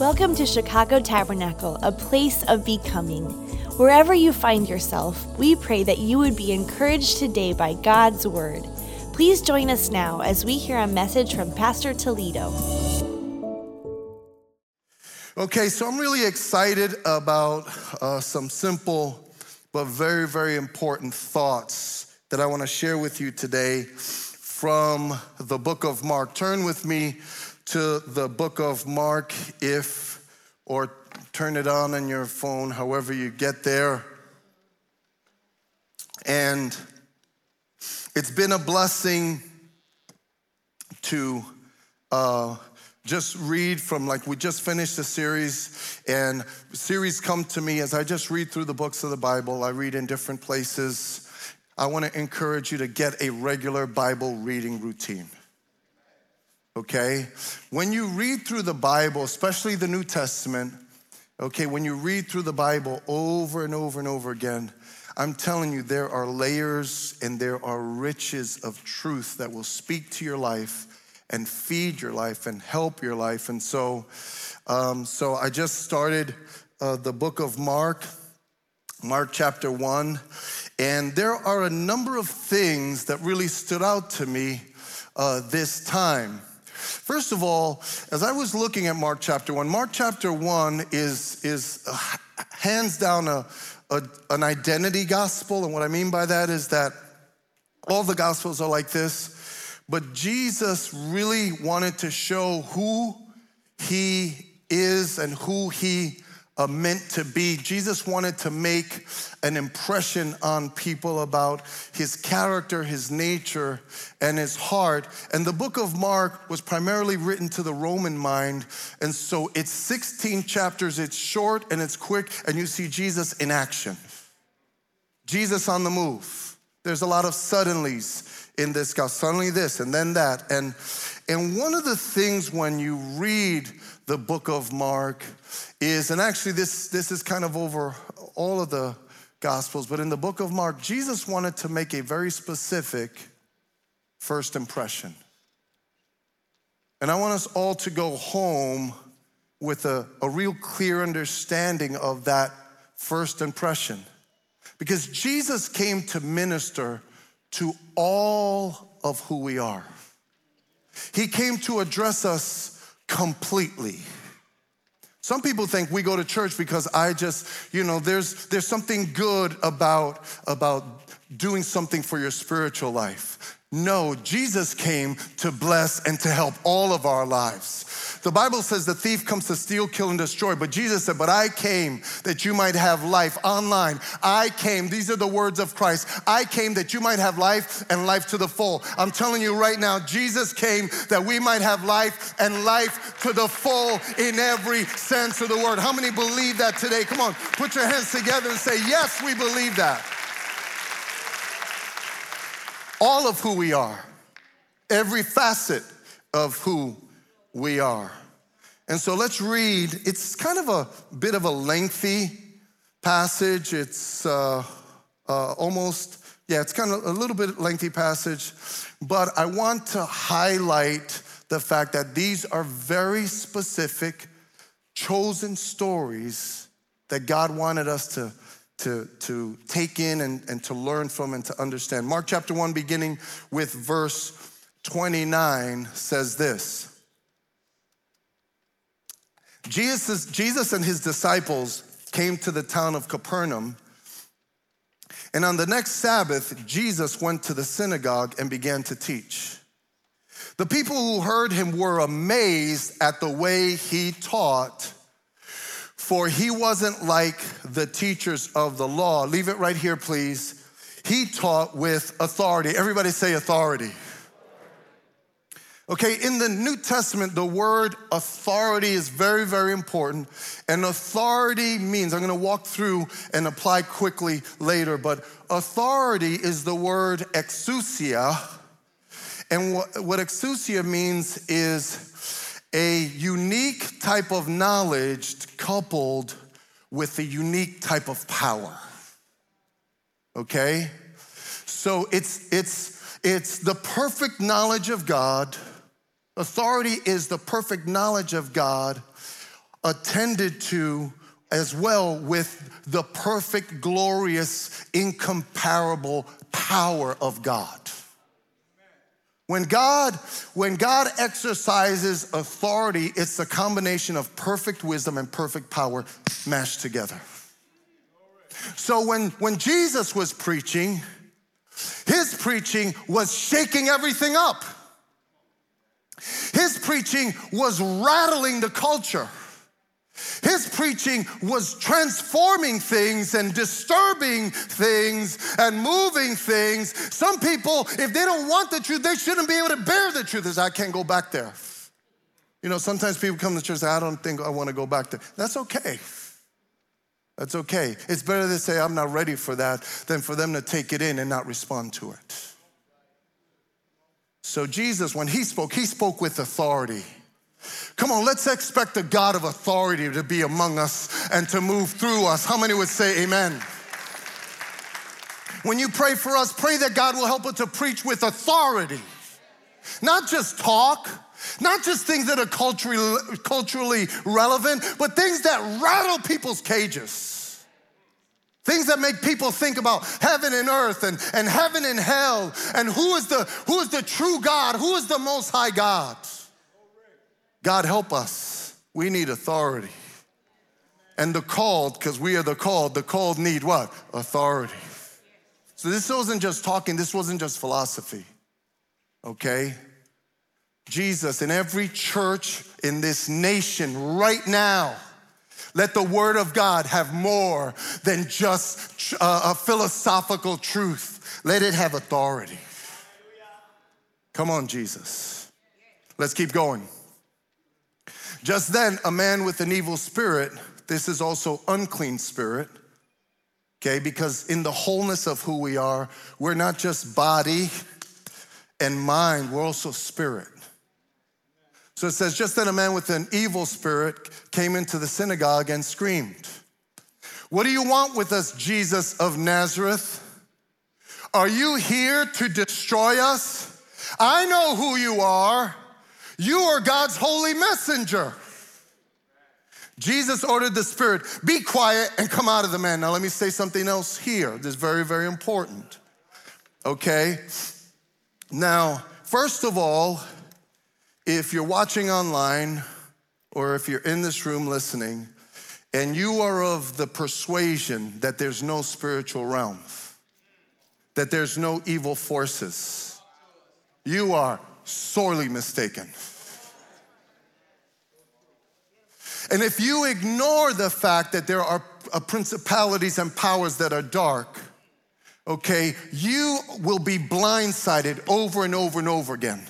Welcome to Chicago Tabernacle, a place of becoming. Wherever you find yourself, we pray that you would be encouraged today by God's Word. Please join us now as we hear a message from Pastor Toledo. Okay, so I'm really excited about uh, some simple but very, very important thoughts that I want to share with you today from the book of Mark. Turn with me to the book of Mark, if, or turn it on on your phone, however you get there. And it's been a blessing to uh, just read from like we just finished a series and series come to me as i just read through the books of the bible. I read in different places. I want to encourage you to get a regular bible reading routine okay? When you read through the Bible, especially the New Testament, okay, when you read through the Bible over and over and over again, I'm telling you, there are layers and there are riches of truth that will speak to your life and feed your life and help your life. And so, um, so I just started uh, the book of Mark, Mark chapter one, and there are a number of things that really stood out to me uh, this time. First of all, as I was looking at Mark chapter 1, Mark chapter 1 is, is uh, hands down a, a, an identity gospel. And what I mean by that is that all the gospels are like this, but Jesus really wanted to show who he is and who he uh, meant to be. Jesus wanted to make an impression on people about his character, his nature, and his heart. And the book of Mark was primarily written to the Roman mind. And so it's 16 chapters, it's short and it's quick, and you see Jesus in action. Jesus on the move. There's a lot of suddenlies in this gospel. Suddenly this and then that. And, and one of the things when you read the book of Mark is, and actually this, this is kind of over all of the gospels, but in the book of Mark, Jesus wanted to make a very specific first impression. And I want us all to go home with a, a real clear understanding of that first impression. Because Jesus came to minister to all of who we are. He came to address us completely. Some people think we go to church because I just, you know, there's there's something good about about doing something for your spiritual life. No, Jesus came to bless and to help all of our lives. The Bible says the thief comes to steal, kill, and destroy, but Jesus said, But I came that you might have life online. I came, these are the words of Christ. I came that you might have life and life to the full. I'm telling you right now, Jesus came that we might have life and life to the full in every sense of the word. How many believe that today? Come on, put your hands together and say, Yes, we believe that. All of who we are, every facet of who we are. And so let's read. It's kind of a bit of a lengthy passage. It's uh, uh, almost, yeah, it's kind of a little bit lengthy passage, but I want to highlight the fact that these are very specific, chosen stories that God wanted us to, to, to take in and, and to learn from and to understand. Mark chapter 1, beginning with verse 29, says this. Jesus, Jesus and his disciples came to the town of Capernaum. And on the next Sabbath, Jesus went to the synagogue and began to teach. The people who heard him were amazed at the way he taught, for he wasn't like the teachers of the law. Leave it right here, please. He taught with authority. Everybody say authority. Okay, in the New Testament, the word authority is very, very important. And authority means, I'm gonna walk through and apply quickly later, but authority is the word exousia. And what, what exousia means is a unique type of knowledge coupled with a unique type of power. Okay? So it's, it's, it's the perfect knowledge of God Authority is the perfect knowledge of God attended to as well with the perfect, glorious, incomparable power of God. When God, when God exercises authority, it's a combination of perfect wisdom and perfect power mashed together. So when, when Jesus was preaching, his preaching was shaking everything up. His preaching was rattling the culture. His preaching was transforming things and disturbing things and moving things. Some people, if they don't want the truth, they shouldn't be able to bear the truth. As I can't go back there. You know, sometimes people come to church and say, I don't think I want to go back there. That's okay. That's okay. It's better to say, I'm not ready for that, than for them to take it in and not respond to it. So, Jesus, when he spoke, he spoke with authority. Come on, let's expect the God of authority to be among us and to move through us. How many would say amen? When you pray for us, pray that God will help us to preach with authority, not just talk, not just things that are culturally, culturally relevant, but things that rattle people's cages. Things that make people think about heaven and earth and, and heaven and hell and who is the who is the true God, who is the most high God. God help us. We need authority. And the called, because we are the called, the called need what? Authority. So this wasn't just talking, this wasn't just philosophy. Okay? Jesus in every church in this nation right now. Let the word of God have more than just uh, a philosophical truth. Let it have authority. Come on, Jesus. Let's keep going. Just then, a man with an evil spirit, this is also unclean spirit, okay, because in the wholeness of who we are, we're not just body and mind, we're also spirit. So it says, just then a man with an evil spirit came into the synagogue and screamed, What do you want with us, Jesus of Nazareth? Are you here to destroy us? I know who you are. You are God's holy messenger. Jesus ordered the spirit, be quiet and come out of the man. Now, let me say something else here. This is very, very important. Okay? Now, first of all, if you're watching online or if you're in this room listening and you are of the persuasion that there's no spiritual realm, that there's no evil forces, you are sorely mistaken. And if you ignore the fact that there are uh, principalities and powers that are dark, okay, you will be blindsided over and over and over again.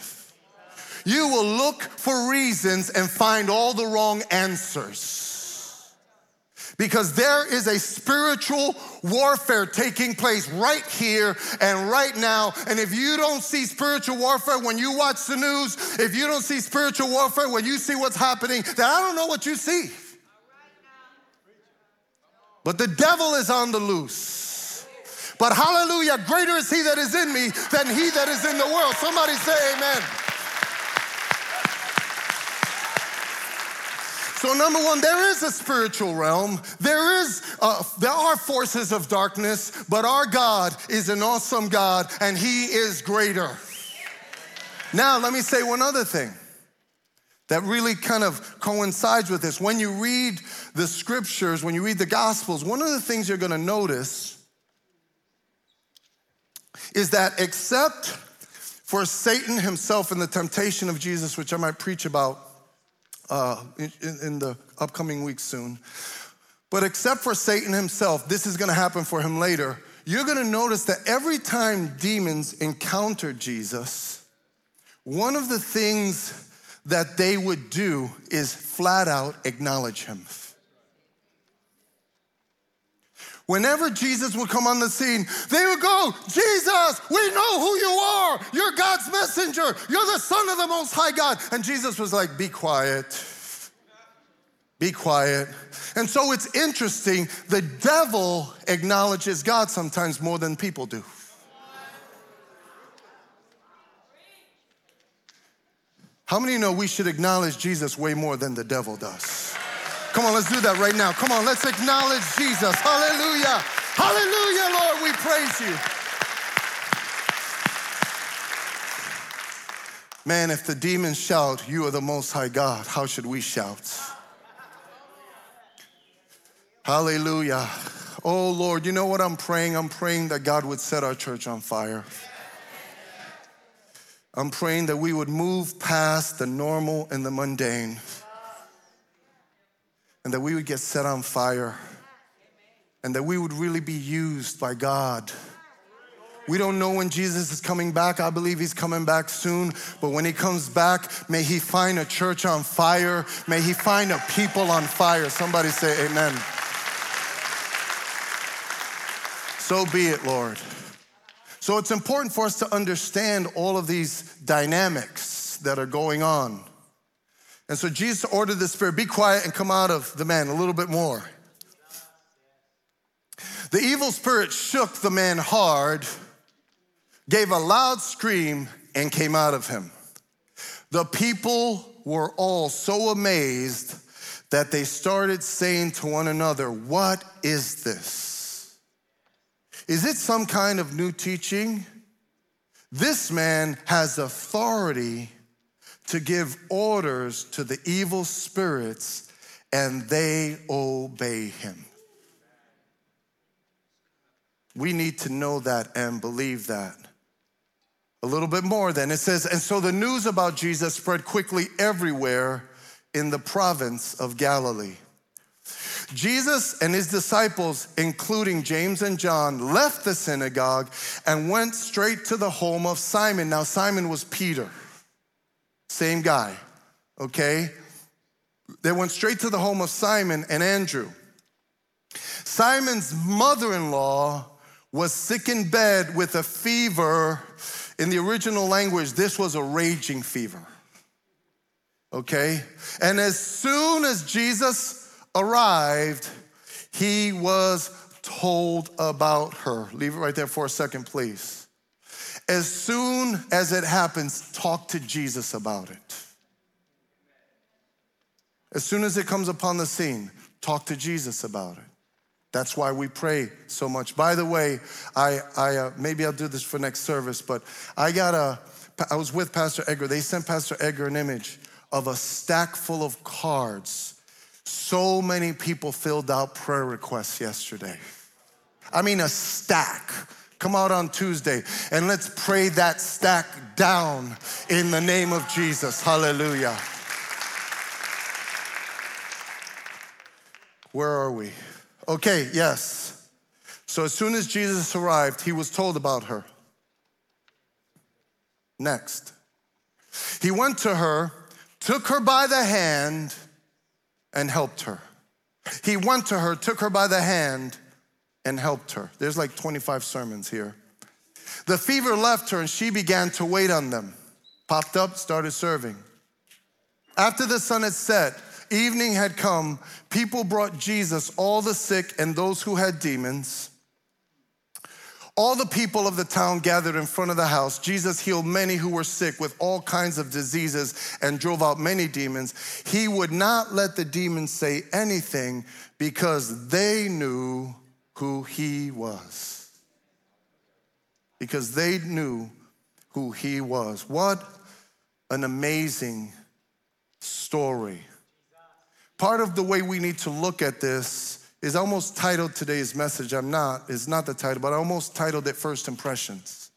You will look for reasons and find all the wrong answers. Because there is a spiritual warfare taking place right here and right now. And if you don't see spiritual warfare when you watch the news, if you don't see spiritual warfare when you see what's happening, then I don't know what you see. But the devil is on the loose. But hallelujah, greater is he that is in me than he that is in the world. Somebody say amen. So number one, there is a spiritual realm. There is, uh, there are forces of darkness, but our God is an awesome God, and He is greater. Now, let me say one other thing that really kind of coincides with this. When you read the scriptures, when you read the gospels, one of the things you're going to notice is that except for Satan himself and the temptation of Jesus, which I might preach about uh, in, in the upcoming weeks soon. But except for Satan himself, this is gonna happen for him later. You're gonna notice that every time demons encounter Jesus, one of the things that they would do is flat out acknowledge him. Whenever Jesus would come on the scene, they would go, Jesus, we know who you are. You're God's messenger. You're the Son of the Most High God. And Jesus was like, Be quiet. Be quiet. And so it's interesting, the devil acknowledges God sometimes more than people do. How many know we should acknowledge Jesus way more than the devil does? Come on, let's do that right now. Come on, let's acknowledge Jesus. Hallelujah. Hallelujah, Lord, we praise you. Man, if the demons shout, You are the most high God, how should we shout? Hallelujah. Oh Lord, you know what I'm praying? I'm praying that God would set our church on fire. I'm praying that we would move past the normal and the mundane and that we would get set on fire and that we would really be used by God we don't know when Jesus is coming back. I believe he's coming back soon. But when he comes back, may he find a church on fire. May he find a people on fire. Somebody say amen. So be it, Lord. So it's important for us to understand all of these dynamics that are going on. And so Jesus ordered the spirit, be quiet and come out of the man a little bit more. The evil spirit shook the man hard gave a loud scream, and came out of him. The people were all so amazed that they started saying to one another, What is this? Is it some kind of new teaching? This man has authority to give orders to the evil spirits, and they obey him. We need to know that and believe that. A little bit more then. It says, And so the news about Jesus spread quickly everywhere in the province of Galilee. Jesus and his disciples, including James and John, left the synagogue and went straight to the home of Simon. Now, Simon was Peter, same guy, okay? They went straight to the home of Simon and Andrew. Simon's mother in law was sick in bed with a fever in the original language, this was a raging fever. Okay? And as soon as Jesus arrived, he was told about her. Leave it right there for a second, please. As soon as it happens, talk to Jesus about it. As soon as it comes upon the scene, talk to Jesus about it. That's why we pray so much. By the way, I, I uh, maybe I'll do this for next service, but I got a, I was with Pastor Edgar. They sent Pastor Edgar an image of a stack full of cards. So many people filled out prayer requests yesterday. I mean, a stack. Come out on Tuesday and let's pray that stack down in the name of Jesus. Hallelujah. Where are we? Okay, yes. So as soon as Jesus arrived, he was told about her. Next. He went to her, took her by the hand, and helped her. He went to her, took her by the hand, and helped her. There's like 25 sermons here. The fever left her, and she began to wait on them. Popped up, started serving. After the sun had set, evening had come, people brought Jesus all the sick and those who had demons. All the people of the town gathered in front of the house. Jesus healed many who were sick with all kinds of diseases and drove out many demons. He would not let the demons say anything because they knew who he was. Because they knew who he was. What an amazing story. Part of the way we need to look at this is almost titled today's message. I'm not, is not the title, but I almost titled it First Impressions.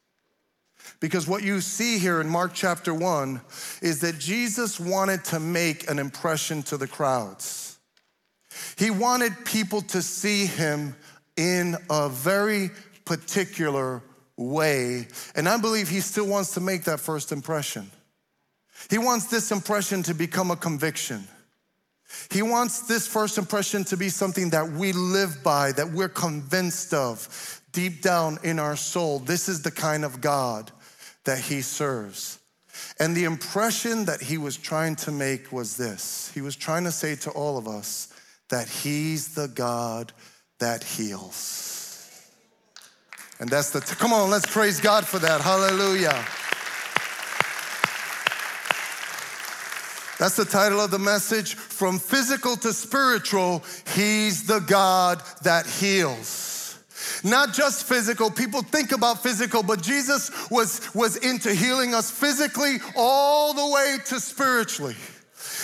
Because what you see here in Mark chapter 1 is that Jesus wanted to make an impression to the crowds. He wanted people to see him in a very particular way. And I believe he still wants to make that first impression. He wants this impression to become a conviction. He wants this first impression to be something that we live by, that we're convinced of deep down in our soul. This is the kind of God that he serves. And the impression that he was trying to make was this he was trying to say to all of us that he's the God that heals. And that's the, t- come on, let's praise God for that. Hallelujah. That's the title of the message. From physical to spiritual, He's the God that heals. Not just physical, people think about physical, but Jesus was, was into healing us physically all the way to spiritually.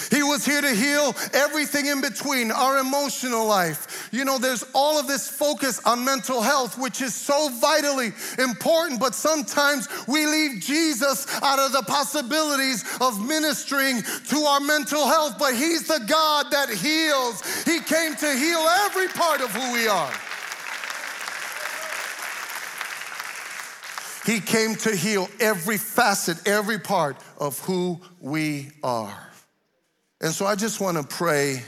He was here to heal everything in between, our emotional life. You know, there's all of this focus on mental health, which is so vitally important, but sometimes we leave Jesus out of the possibilities of ministering to our mental health. But He's the God that heals, He came to heal every part of who we are. He came to heal every facet, every part of who we are. And so I just want to pray.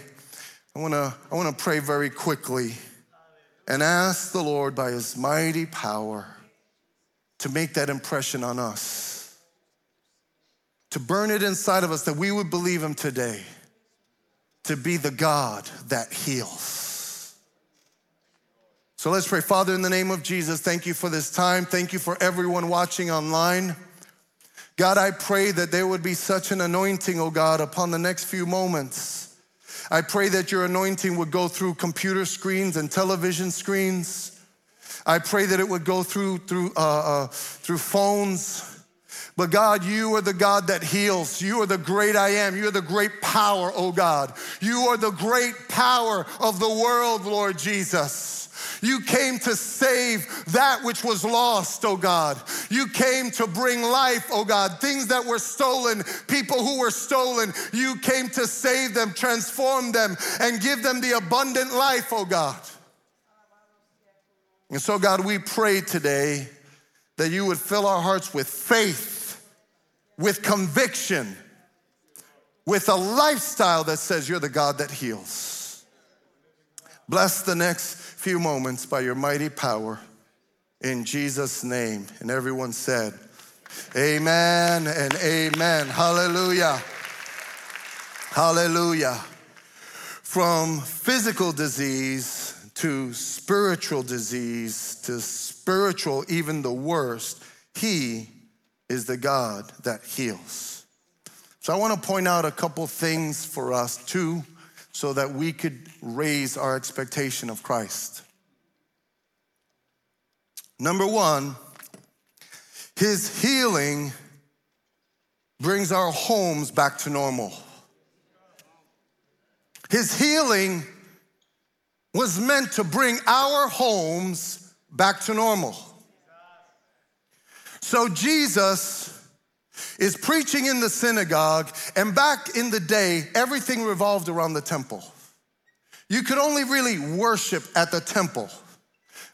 I want to I want to pray very quickly and ask the Lord by his mighty power to make that impression on us. To burn it inside of us that we would believe him today to be the God that heals. So let's pray. Father, in the name of Jesus, thank you for this time. Thank you for everyone watching online. God, I pray that there would be such an anointing, oh God, upon the next few moments. I pray that your anointing would go through computer screens and television screens. I pray that it would go through through uh, uh, through phones. But God, you are the God that heals. You are the great I am. You are the great power, oh God. You are the great power of the world, Lord Jesus. You came to save that which was lost, oh God. You came to bring life, oh God. Things that were stolen, people who were stolen, you came to save them, transform them, and give them the abundant life, oh God. And so, God, we pray today that you would fill our hearts with faith, with conviction, with a lifestyle that says you're the God that heals. Bless the next few moments by your mighty power in Jesus' name. And everyone said, Amen and amen. Hallelujah. Hallelujah. From physical disease to spiritual disease to spiritual, even the worst, He is the God that heals. So I want to point out a couple things for us, too so that we could raise our expectation of Christ. Number one, his healing brings our homes back to normal. His healing was meant to bring our homes back to normal. So Jesus is preaching in the synagogue, and back in the day, everything revolved around the temple. You could only really worship at the temple.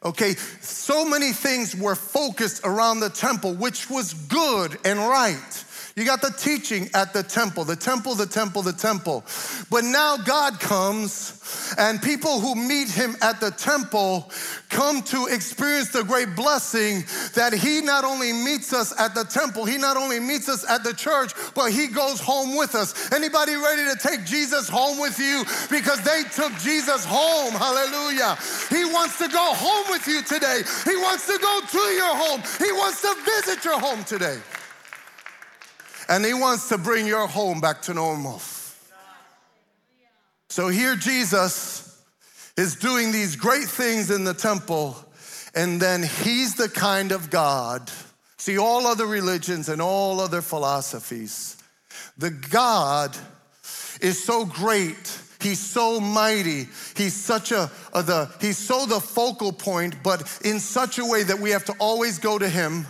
Okay, so many things were focused around the temple, which was good and right. You got the teaching at the temple, the temple, the temple, the temple. But now God comes, and people who meet him at the temple come to experience the great blessing that he not only meets us at the temple, he not only meets us at the church, but he goes home with us. Anybody ready to take Jesus home with you? Because they took Jesus home. Hallelujah. He wants to go home with you today. He wants to go to your home. He wants to visit your home today and He wants to bring your home back to normal. So here Jesus is doing these great things in the temple, and then He's the kind of God. See, all other religions and all other philosophies, the God is so great. He's so mighty. He's such a, a, the he's so the focal point, but in such a way that we have to always go to him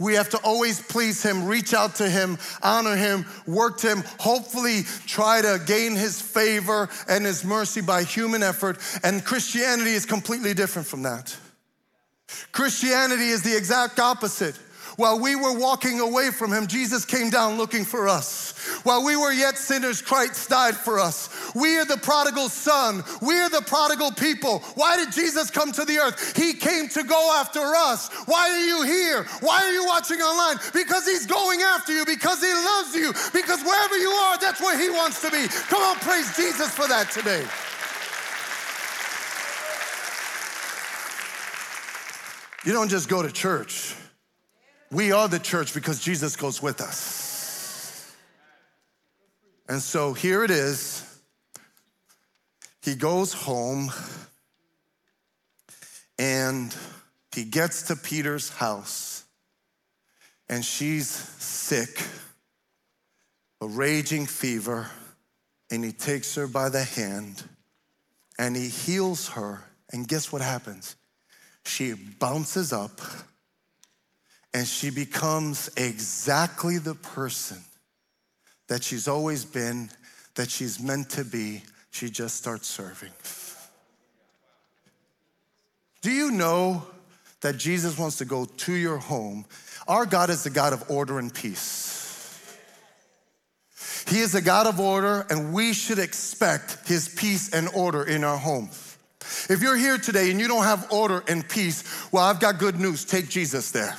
we have to always please Him, reach out to Him, honor Him, work to Him, hopefully try to gain His favor and His mercy by human effort. And Christianity is completely different from that. Christianity is the exact opposite. While we were walking away from him, Jesus came down looking for us. While we were yet sinners, Christ died for us. We are the prodigal son. We are the prodigal people. Why did Jesus come to the earth? He came to go after us. Why are you here? Why are you watching online? Because he's going after you, because he loves you, because wherever you are, that's where he wants to be. Come on, praise Jesus for that today. You don't just go to church. We are the church because Jesus goes with us. And so here it is. He goes home and he gets to Peter's house, and she's sick, a raging fever, and he takes her by the hand and he heals her. And guess what happens? She bounces up and she becomes exactly the person that she's always been, that she's meant to be. She just starts serving. Do you know that Jesus wants to go to your home? Our God is the God of order and peace. He is a God of order, and we should expect His peace and order in our home. If you're here today and you don't have order and peace, well, I've got good news. Take Jesus there.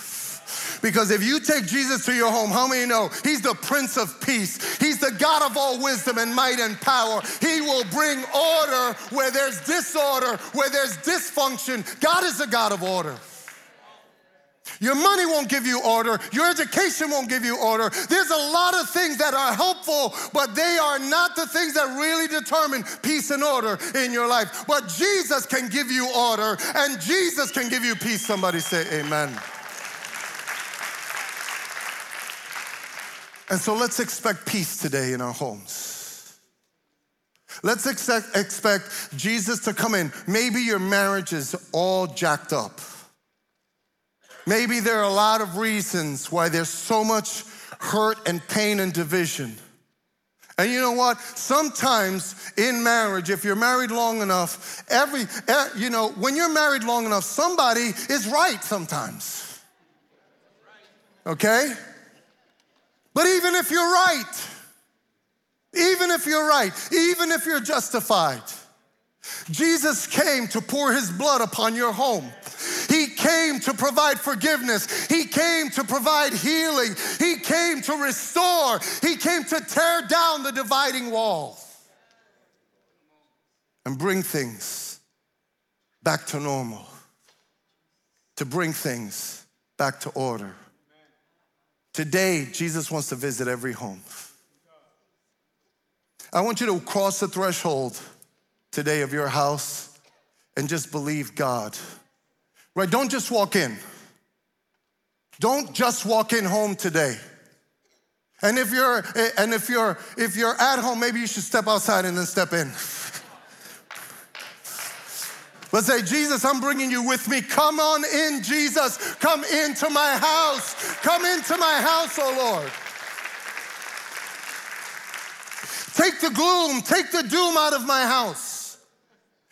Because if you take Jesus to your home, how many know He's the Prince of Peace? He's the God of all wisdom and might and power. He will bring order where there's disorder, where there's dysfunction. God is the God of order. Your money won't give you order. Your education won't give you order. There's a lot of things that are helpful, but they are not the things that really determine peace and order in your life. But Jesus can give you order and Jesus can give you peace. Somebody say, Amen. And so let's expect peace today in our homes. Let's expect, expect Jesus to come in. Maybe your marriage is all jacked up. Maybe there are a lot of reasons why there's so much hurt and pain and division. And you know what? Sometimes in marriage, if you're married long enough, every, you know, when you're married long enough, somebody is right sometimes. Okay? But even if you're right, even if you're right, even if you're justified, Jesus came to pour his blood upon your home. He came to provide forgiveness. He came to provide healing. He came to restore. He came to tear down the dividing wall and bring things back to normal, to bring things back to order. Today, Jesus wants to visit every home. I want you to cross the threshold today of your house and just believe God. Right? Don't just walk in. Don't just walk in home today. And if you're and if you're if you're at home, maybe you should step outside and then step in. Let's say, Jesus, I'm bringing you with me. Come on in, Jesus. Come into my house. Come into my house, oh Lord. Take the gloom, take the doom out of my house.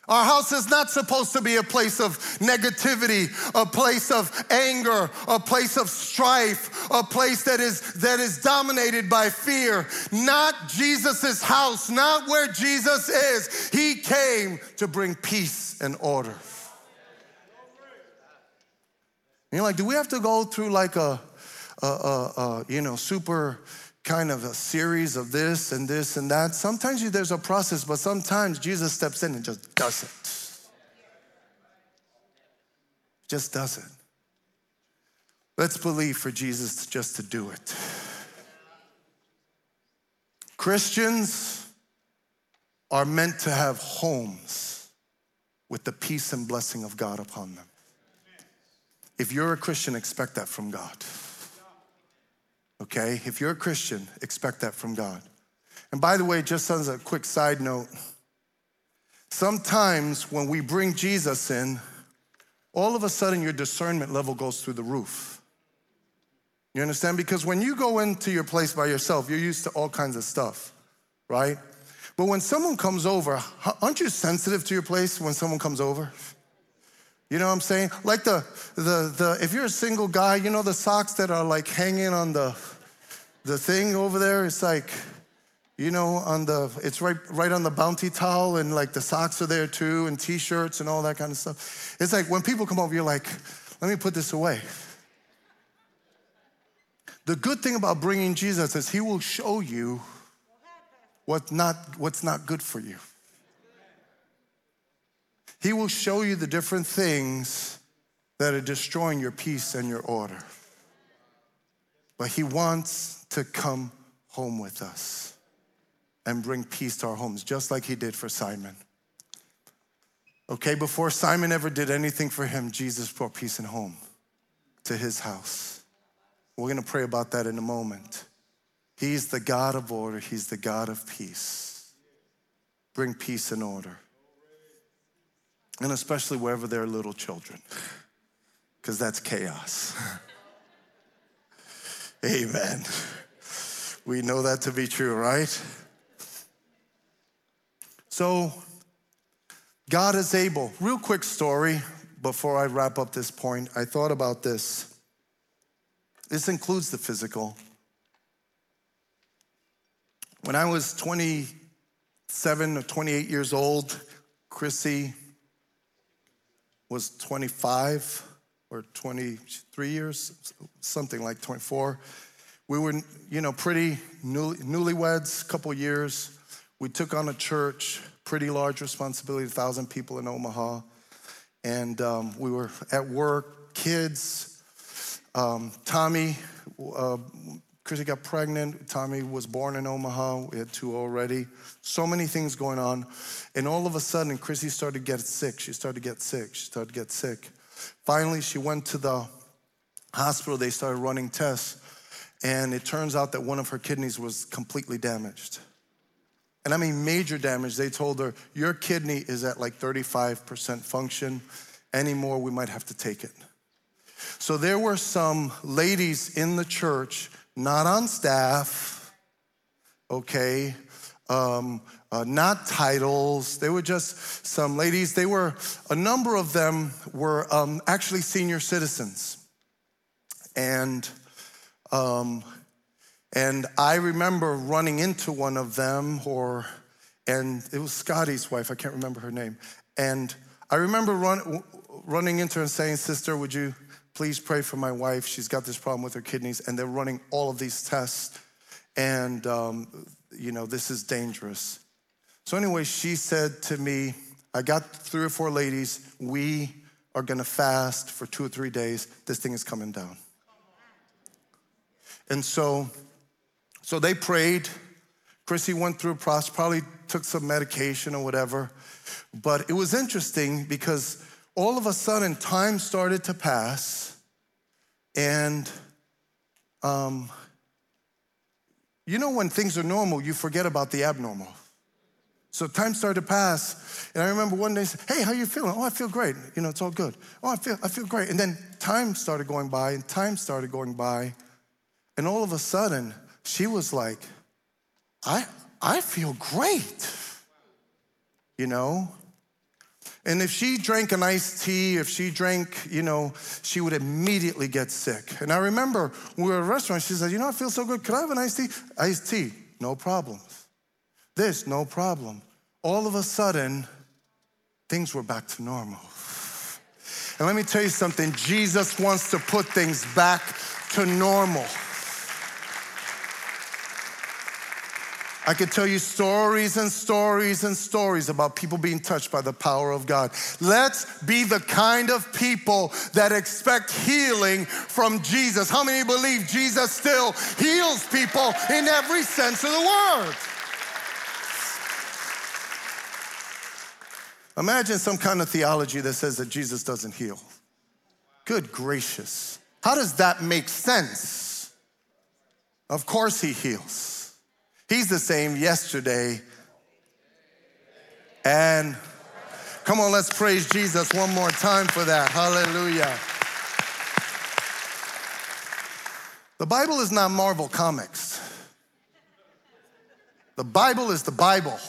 Our house is not supposed to be a place of negativity, a place of anger, a place of strife, a place that is, that is dominated by fear. Not Jesus's house, not where Jesus is. He came to bring peace and order. You're like, do we have to go through like a, a, a, a you know, super kind of a series of this and this and that. Sometimes there's a process, but sometimes Jesus steps in and just does it. Just does it. Let's believe for Jesus just to do it. Christians are meant to have homes with the peace and blessing of God upon them. If you're a Christian, expect that from God okay? If you're a Christian, expect that from God. And by the way, just as a quick side note, sometimes when we bring Jesus in, all of a sudden your discernment level goes through the roof. You understand? Because when you go into your place by yourself, you're used to all kinds of stuff, right? But when someone comes over, aren't you sensitive to your place when someone comes over? You know what I'm saying? Like the, the, the, if you're a single guy, you know the socks that are like hanging on the, the thing over there it's like, you know, on the, it's right, right on the bounty towel and like the socks are there too and t-shirts and all that kind of stuff. It's like when people come over, you're like, let me put this away. The good thing about bringing Jesus is he will show you what not, what's not good for you. He will show you the different things that are destroying your peace and your order. But he wants to come home with us. and bring peace to our homes, just like he did for Simon. Okay, before Simon ever did anything for him, Jesus brought peace and home to his house. We're gonna pray about that in a moment. He's the God of order, He's the God of peace. Bring peace and order. And especially wherever there are little children, because that's chaos. Amen. We know that to be true, right? So, God is able. Real quick story before I wrap up this point. I thought about this. This includes the physical. When I was 27 or 28 years old, Chrissy was 25 or 23 years, something like 24. We were, you know, pretty new, newlyweds, couple years. We took on a church pretty large responsibility, 1,000 people in Omaha. And um, we were at work, kids. Um, Tommy, uh, Chrissy got pregnant. Tommy was born in Omaha. We had two already. So many things going on. And all of a sudden, Chrissy started to get sick. She started to get sick. She started to get sick. Finally, she went to the hospital. They started running tests. And it turns out that one of her kidneys was completely damaged and I mean major damage. They told her, Your kidney is at like 35% function. Anymore, we might have to take it. So there were some ladies in the church, not on staff, okay, um, uh, not titles. They were just some ladies. They were, a number of them were um, actually senior citizens. And um, and I remember running into one of them, or, and it was Scotty's wife, I can't remember her name. And I remember run, running into her and saying, Sister, would you please pray for my wife? She's got this problem with her kidneys, and they're running all of these tests. And, um, you know, this is dangerous. So, anyway, she said to me, I got three or four ladies, we are gonna fast for two or three days. This thing is coming down. And so so they prayed. Chrissy went through a process, probably took some medication or whatever. But it was interesting because all of a sudden time started to pass and um, you know when things are normal you forget about the abnormal. So time started to pass and i remember one day hey how you feeling? Oh i feel great. You know it's all good. Oh i feel i feel great. And then time started going by and time started going by and all of a sudden she was like, I, I feel great, you know? And if she drank an iced tea, if she drank, you know, she would immediately get sick. And I remember we were at a restaurant, she said, You know, I feel so good. Could I have an iced tea? Iced tea, no problem. This, no problem. All of a sudden, things were back to normal. And let me tell you something Jesus wants to put things back to normal. I could tell you stories and stories and stories about people being touched by the power of God. Let's be the kind of people that expect healing from Jesus. How many believe Jesus still heals people in every sense of the word? Imagine some kind of theology that says that Jesus doesn't heal. Good gracious. How does that make sense? Of course, he heals. He's the same yesterday and come on, let's praise Jesus one more time for that. Hallelujah. The Bible is not Marvel Comics. The Bible is the Bible.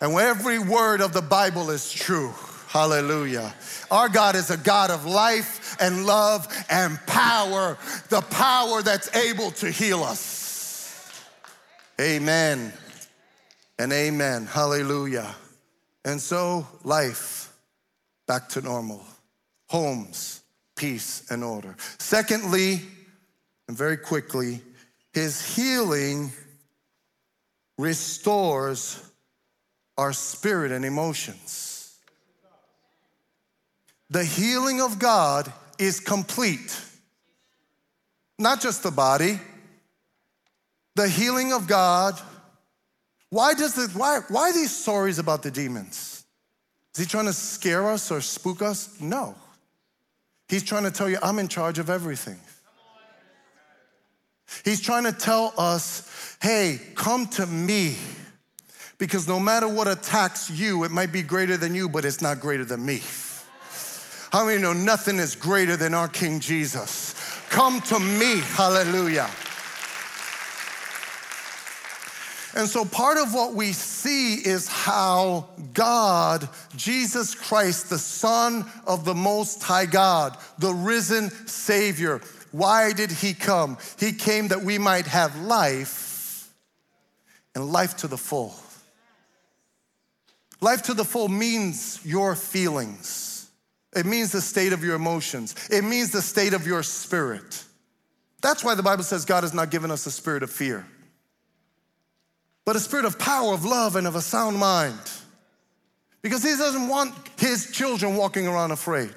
And every word of the Bible is true. Hallelujah. Our God is a God of life and love and power, the power that's able to heal us. Amen and amen. Hallelujah. And so, life back to normal, homes, peace, and order. Secondly, and very quickly, his healing restores our spirit and emotions. The healing of God is complete, not just the body the healing of God Why does it, why, why these stories about the demons? Is he trying to scare us or spook us? No. He's trying to tell you, I'm in charge of everything. He's trying to tell us, hey, come to me. Because no matter what attacks you, it might be greater than you, but it's not greater than me. How many know nothing is greater than our King Jesus? Come to me, hallelujah. And so, part of what we see is how God, Jesus Christ, the Son of the Most High God, the risen Savior, why did He come? He came that we might have life and life to the full. Life to the full means your feelings, it means the state of your emotions, it means the state of your spirit. That's why the Bible says God has not given us a spirit of fear but a spirit of power, of love, and of a sound mind. Because he doesn't want his children walking around afraid.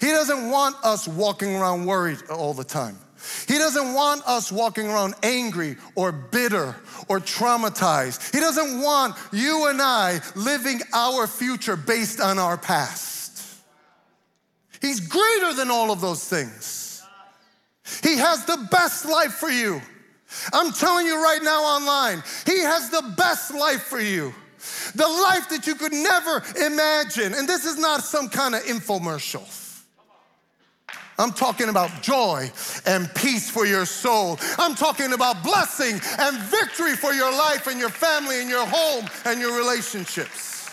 He doesn't want us walking around worried all the time. He doesn't want us walking around angry or bitter or traumatized. He doesn't want you and I living our future based on our past. He's greater than all of those things. He has the best life for you. I'm telling you right now online, He has the best life for you. The life that you could never imagine. And this is not some kind of infomercial. I'm talking about joy and peace for your soul. I'm talking about blessing and victory for your life and your family and your home and your relationships.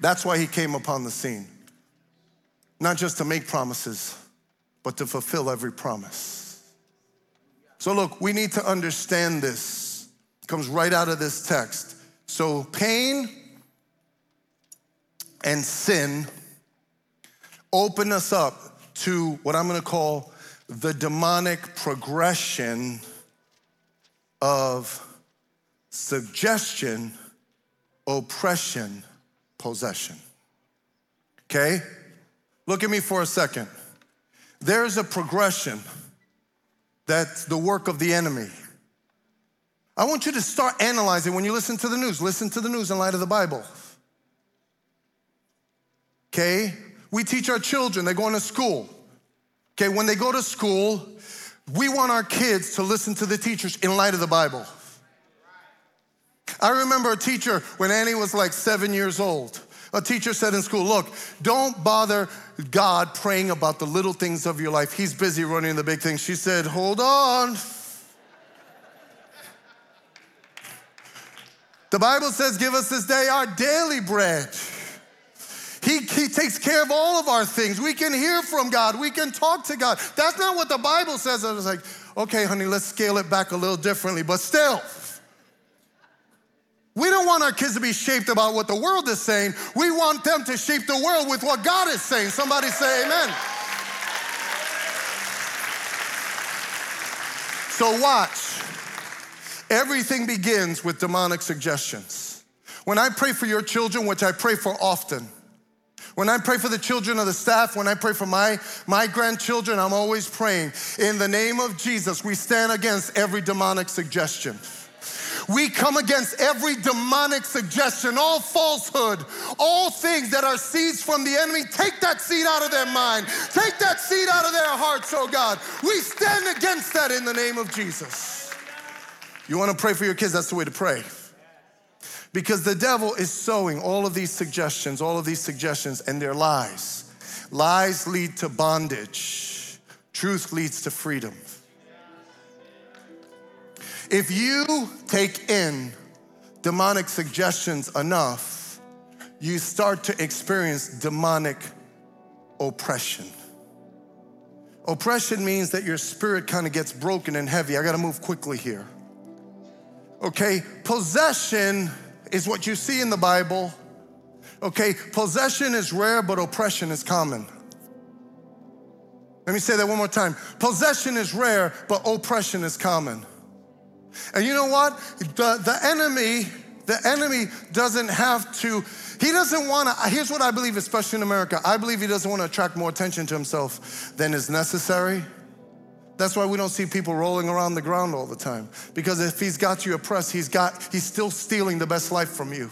That's why he came upon the scene. Not just to make promises, but to fulfill every promise. So, look, we need to understand this. It comes right out of this text. So, pain and sin open us up to what I'm gonna call the demonic progression of suggestion, oppression, possession. Okay? Look at me for a second. There's a progression that's the work of the enemy. I want you to start analyzing when you listen to the news. Listen to the news in light of the Bible. Okay? We teach our children, they're going to school. Okay, when they go to school, we want our kids to listen to the teachers in light of the Bible. I remember a teacher when Annie was like seven years old. A teacher said in school, Look, don't bother God praying about the little things of your life. He's busy running the big things. She said, Hold on. The Bible says, Give us this day our daily bread. He, he takes care of all of our things. We can hear from God. We can talk to God. That's not what the Bible says. I was like, okay, honey, let's scale it back a little differently, but still. We don't want our kids to be shaped about what the world is saying. We want them to shape the world with what God is saying. Somebody say amen. So, watch. Everything begins with demonic suggestions. When I pray for your children, which I pray for often, when I pray for the children of the staff, when I pray for my, my grandchildren, I'm always praying. In the name of Jesus, we stand against every demonic suggestion. We come against every demonic suggestion, all falsehood, all things that are seeds from the enemy. Take that seed out of their mind, take that seed out of their hearts, oh God. We stand against that in the name of Jesus. You want to pray for your kids? That's the way to pray. Because the devil is sowing all of these suggestions, all of these suggestions, and they're lies. Lies lead to bondage, truth leads to freedom. If you take in demonic suggestions enough, you start to experience demonic oppression. Oppression means that your spirit kind of gets broken and heavy. I got to move quickly here. Okay, possession is what you see in the Bible. Okay, possession is rare, but oppression is common. Let me say that one more time. Possession is rare, but oppression is common. And you know what? The, the enemy, the enemy doesn't have to, he doesn't want to, here's what I believe, especially in America. I believe he doesn't want to attract more attention to himself than is necessary. That's why we don't see people rolling around the ground all the time. Because if he's got you oppressed, he's got he's still stealing the best life from you.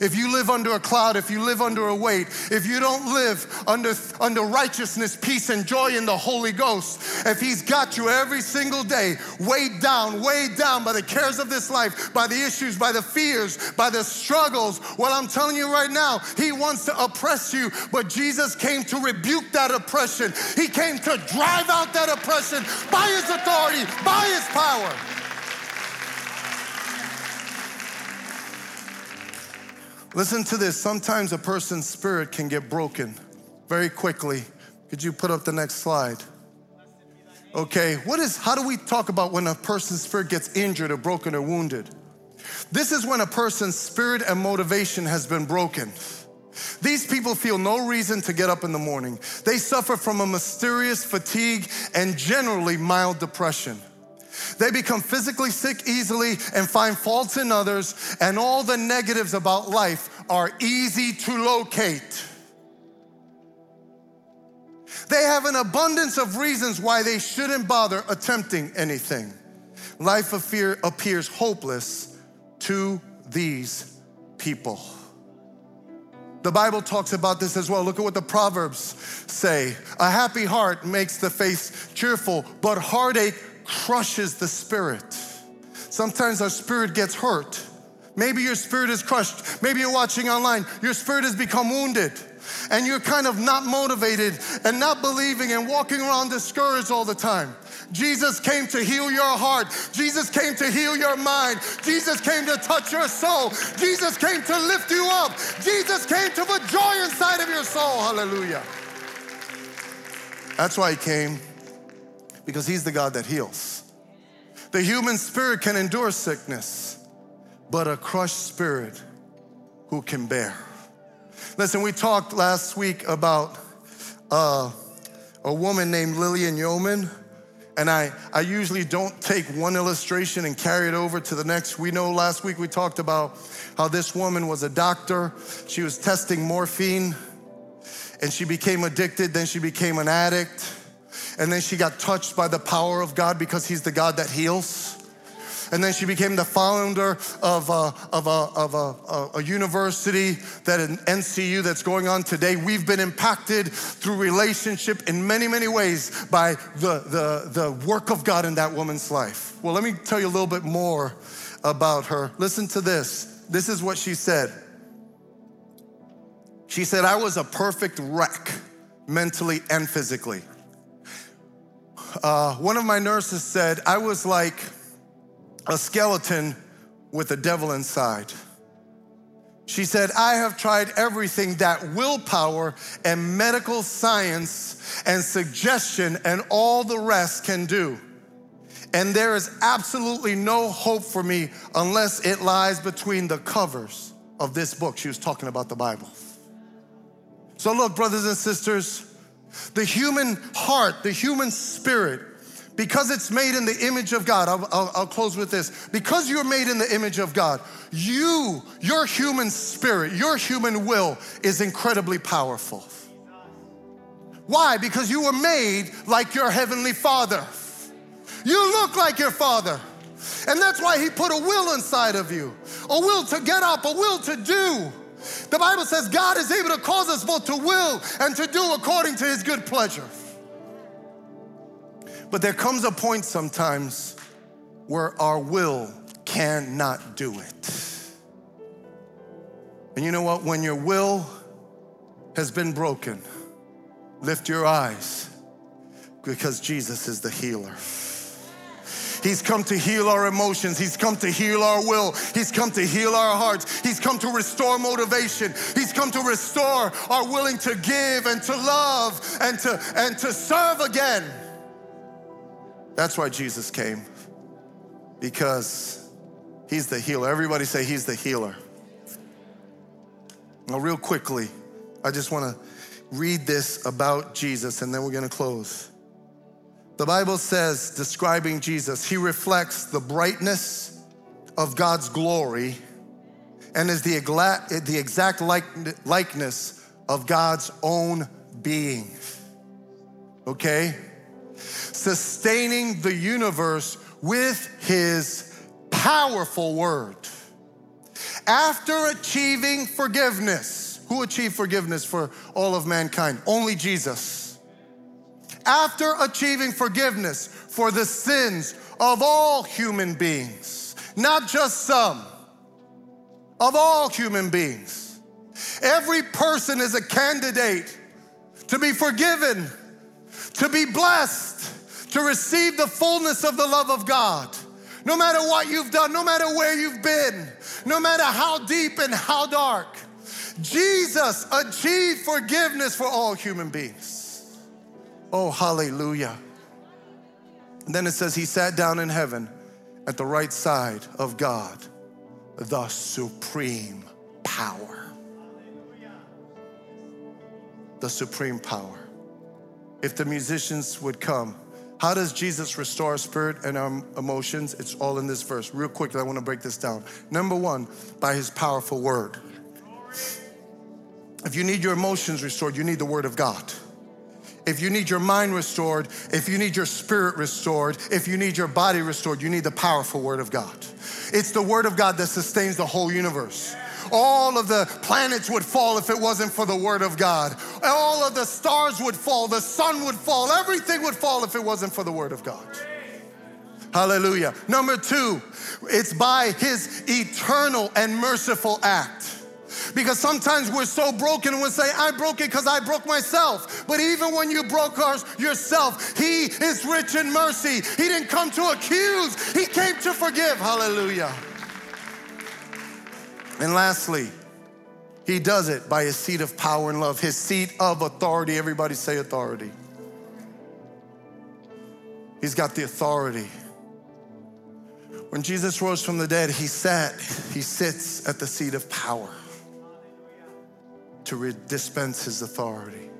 If you live under a cloud, if you live under a weight, if you don't live under, under righteousness, peace, and joy in the Holy Ghost, if He's got you every single day, weighed down, weighed down by the cares of this life, by the issues, by the fears, by the struggles, well, I'm telling you right now, He wants to oppress you, but Jesus came to rebuke that oppression. He came to drive out that oppression by His authority, by His power. Listen to this. Sometimes a person's spirit can get broken very quickly. Could you put up the next slide? Okay, what is, how do we talk about when a person's spirit gets injured or broken or wounded? This is when a person's spirit and motivation has been broken. These people feel no reason to get up in the morning. They suffer from a mysterious fatigue and generally mild depression. They become physically sick easily and find faults in others, and all the negatives about life are easy to locate. They have an abundance of reasons why they shouldn't bother attempting anything. Life of fear appears hopeless to these people. The Bible talks about this as well. Look at what the Proverbs say. A happy heart makes the face cheerful, but heartache crushes the spirit. Sometimes our spirit gets hurt. Maybe your spirit is crushed. Maybe you're watching online. Your spirit has become wounded and you're kind of not motivated and not believing and walking around discouraged all the time. Jesus came to heal your heart. Jesus came to heal your mind. Jesus came to touch your soul. Jesus came to lift you up. Jesus came to put joy inside of your soul. Hallelujah. That's why he came because He's the God that heals. The human spirit can endure sickness, but a crushed spirit who can bear. Listen, we talked last week about uh, a woman named Lillian Yeomans. And I, I usually don't take one illustration and carry it over to the next. We know last week we talked about how this woman was a doctor. She was testing morphine and she became addicted, then she became an addict and then she got touched by the power of God because He's the God that heals. And then she became the founder of a, of a, of a, a, university that an NCU that's going on today. We've been impacted through relationship in many, many ways by the, the, the work of God in that woman's life. Well, let me tell you a little bit more about her. Listen to this. This is what she said. She said, I was a perfect wreck mentally and physically uh, one of my nurses said I was like a skeleton with a devil inside. She said, I have tried everything that willpower and medical science and suggestion and all the rest can do. And there is absolutely no hope for me unless it lies between the covers of this book. She was talking about the Bible. So, look, brothers and sisters, the human heart, the human spirit, because it's made in the image of God, I'll, I'll, I'll, close with this. Because you're made in the image of God, you, your human spirit, your human will is incredibly powerful. Why? Because you were made like your heavenly father. You look like your father. And that's why he put a will inside of you a will to get up, a will to do. The Bible says God is able to cause us both to will and to do according to his good pleasure. But there comes a point sometimes where our will cannot do it. And you know what? When your will has been broken, lift your eyes because Jesus is the healer. He's come to heal our emotions. He's come to heal our will. He's come to heal our hearts. He's come to restore motivation. He's come to restore our willing to give and to love and to and to serve again. That's why Jesus came. Because he's the healer. Everybody say he's the healer. Now real quickly, I just want to read this about Jesus and then we're going to close. The Bible says, describing Jesus, he reflects the brightness of God's glory and is the exact, the exact likeness of God's own being. Okay? sustaining the universe with his powerful word. After achieving forgiveness, who achieved forgiveness for all of mankind? Only Jesus. After achieving forgiveness for the sins of all human beings, not just some, of all human beings. Every person is a candidate to be forgiven, to be blessed, to receive the fullness of the love of God. No matter what you've done, no matter where you've been, no matter how deep and how dark, Jesus achieved forgiveness for all human beings. Oh, hallelujah. And then it says he sat down in heaven at the right side of God, the supreme power. The supreme power. If the musicians would come, how does Jesus restore our spirit and our emotions? It's all in this verse. Real quickly, I want to break this down. Number one, by his powerful word. If you need your emotions restored, you need the word of God. If you need your mind restored, if you need your spirit restored, if you need your body restored, you need the powerful Word of God. It's the Word of God that sustains the whole universe. All of the planets would fall if it wasn't for the Word of God. All of the stars would fall, the sun would fall, everything would fall if it wasn't for the Word of God. Hallelujah. Number two, it's by His eternal and merciful act. Because sometimes we're so broken and we say, I broke it because I broke myself. But even when you broke ours yourself, He is rich in mercy. He didn't come to accuse, He came to forgive. Hallelujah. And lastly, He does it by His seat of power and love, His seat of authority. Everybody say authority. He's got the authority. When Jesus rose from the dead, he sat, he sits at the seat of power to dispense his authority.